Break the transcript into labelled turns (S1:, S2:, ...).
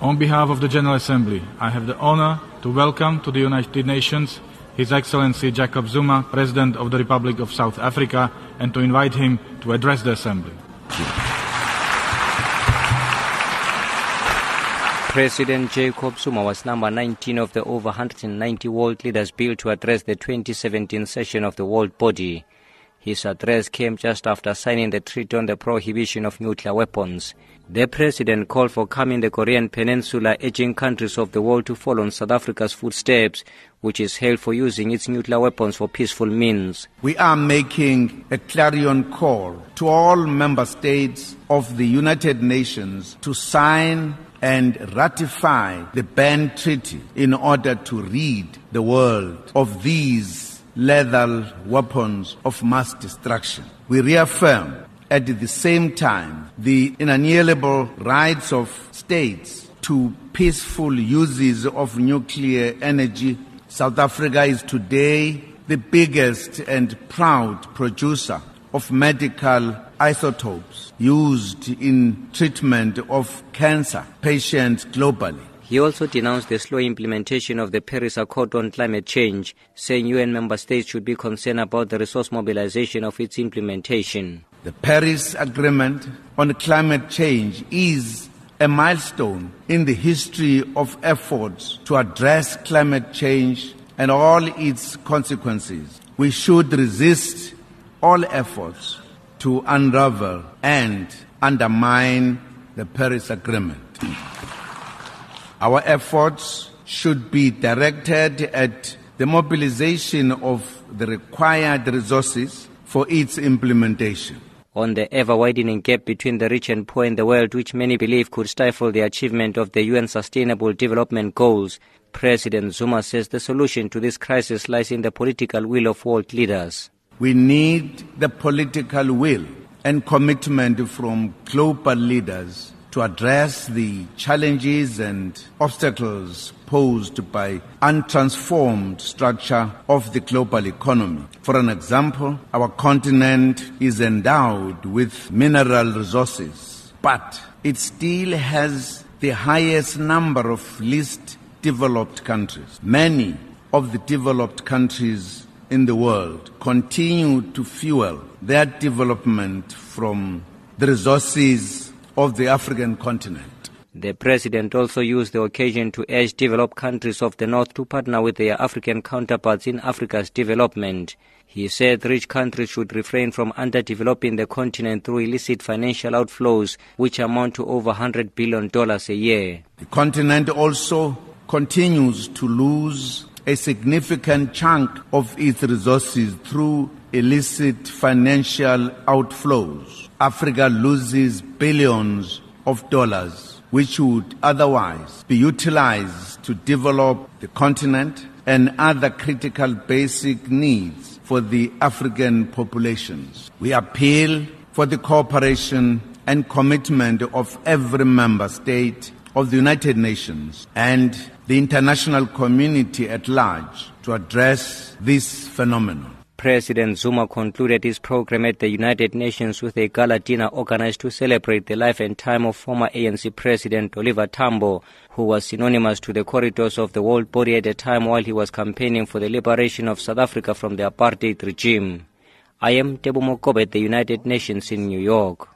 S1: On behalf of the General Assembly, I have the honor to welcome to the United Nations His Excellency Jacob Zuma, President of the Republic of South Africa, and to invite him to address the Assembly.
S2: President Jacob Zuma was number 19 of the over 190 world leaders billed to address the 2017 session of the world body. His address came just after signing the treaty on the prohibition of nuclear weapons. The president called for calming the Korean peninsula, urging countries of the world to follow in South Africa's footsteps, which is hailed for using its nuclear weapons for peaceful means.
S3: We are making a clarion call to all member states of the United Nations to sign and ratify the Ban Treaty in order to rid the world of these lethal weapons of mass destruction. We reaffirm at the same time the inalienable rights of states to peaceful uses of nuclear energy. South Africa is today the biggest and proud producer of medical isotopes used in treatment of cancer patients globally.
S2: He also denounced the slow implementation of the Paris Accord on climate change, saying UN member states should be concerned about the resource mobilization of its implementation.
S3: The Paris Agreement on climate change is a milestone in the history of efforts to address climate change and all its consequences. We should resist all efforts to unravel and undermine the Paris Agreement. Our efforts should be directed at the mobilization of the required resources for its implementation.
S2: On the ever widening gap between the rich and poor in the world, which many believe could stifle the achievement of the UN Sustainable Development Goals, President Zuma says the solution to this crisis lies in the political will of world leaders.
S3: We need the political will and commitment from global leaders to address the challenges and obstacles posed by untransformed structure of the global economy. For an example, our continent is endowed with mineral resources, but it still has the highest number of least developed countries. Many of the developed countries in the world continue to fuel their development from the resources of the African continent.
S2: The president also used the occasion to urge developed countries of the North to partner with their African counterparts in Africa's development. He said rich countries should refrain from underdeveloping the continent through illicit financial outflows, which amount to over $100 billion a year.
S3: The continent also continues to lose a significant chunk of its resources through illicit financial outflows. Africa loses billions of dollars which would otherwise be utilized to develop the continent and other critical basic needs for the African populations. We appeal for the cooperation and commitment of every member state of the United Nations and the international community at large to address this phenomenon.
S2: President Zuma concluded his program at the United Nations with a gala dinner organized to celebrate the life and time of former ANC President Oliver Tambo, who was synonymous to the corridors of the world body at a time while he was campaigning for the liberation of South Africa from the apartheid regime. I am Tebo Mokobe at the United Nations in New York.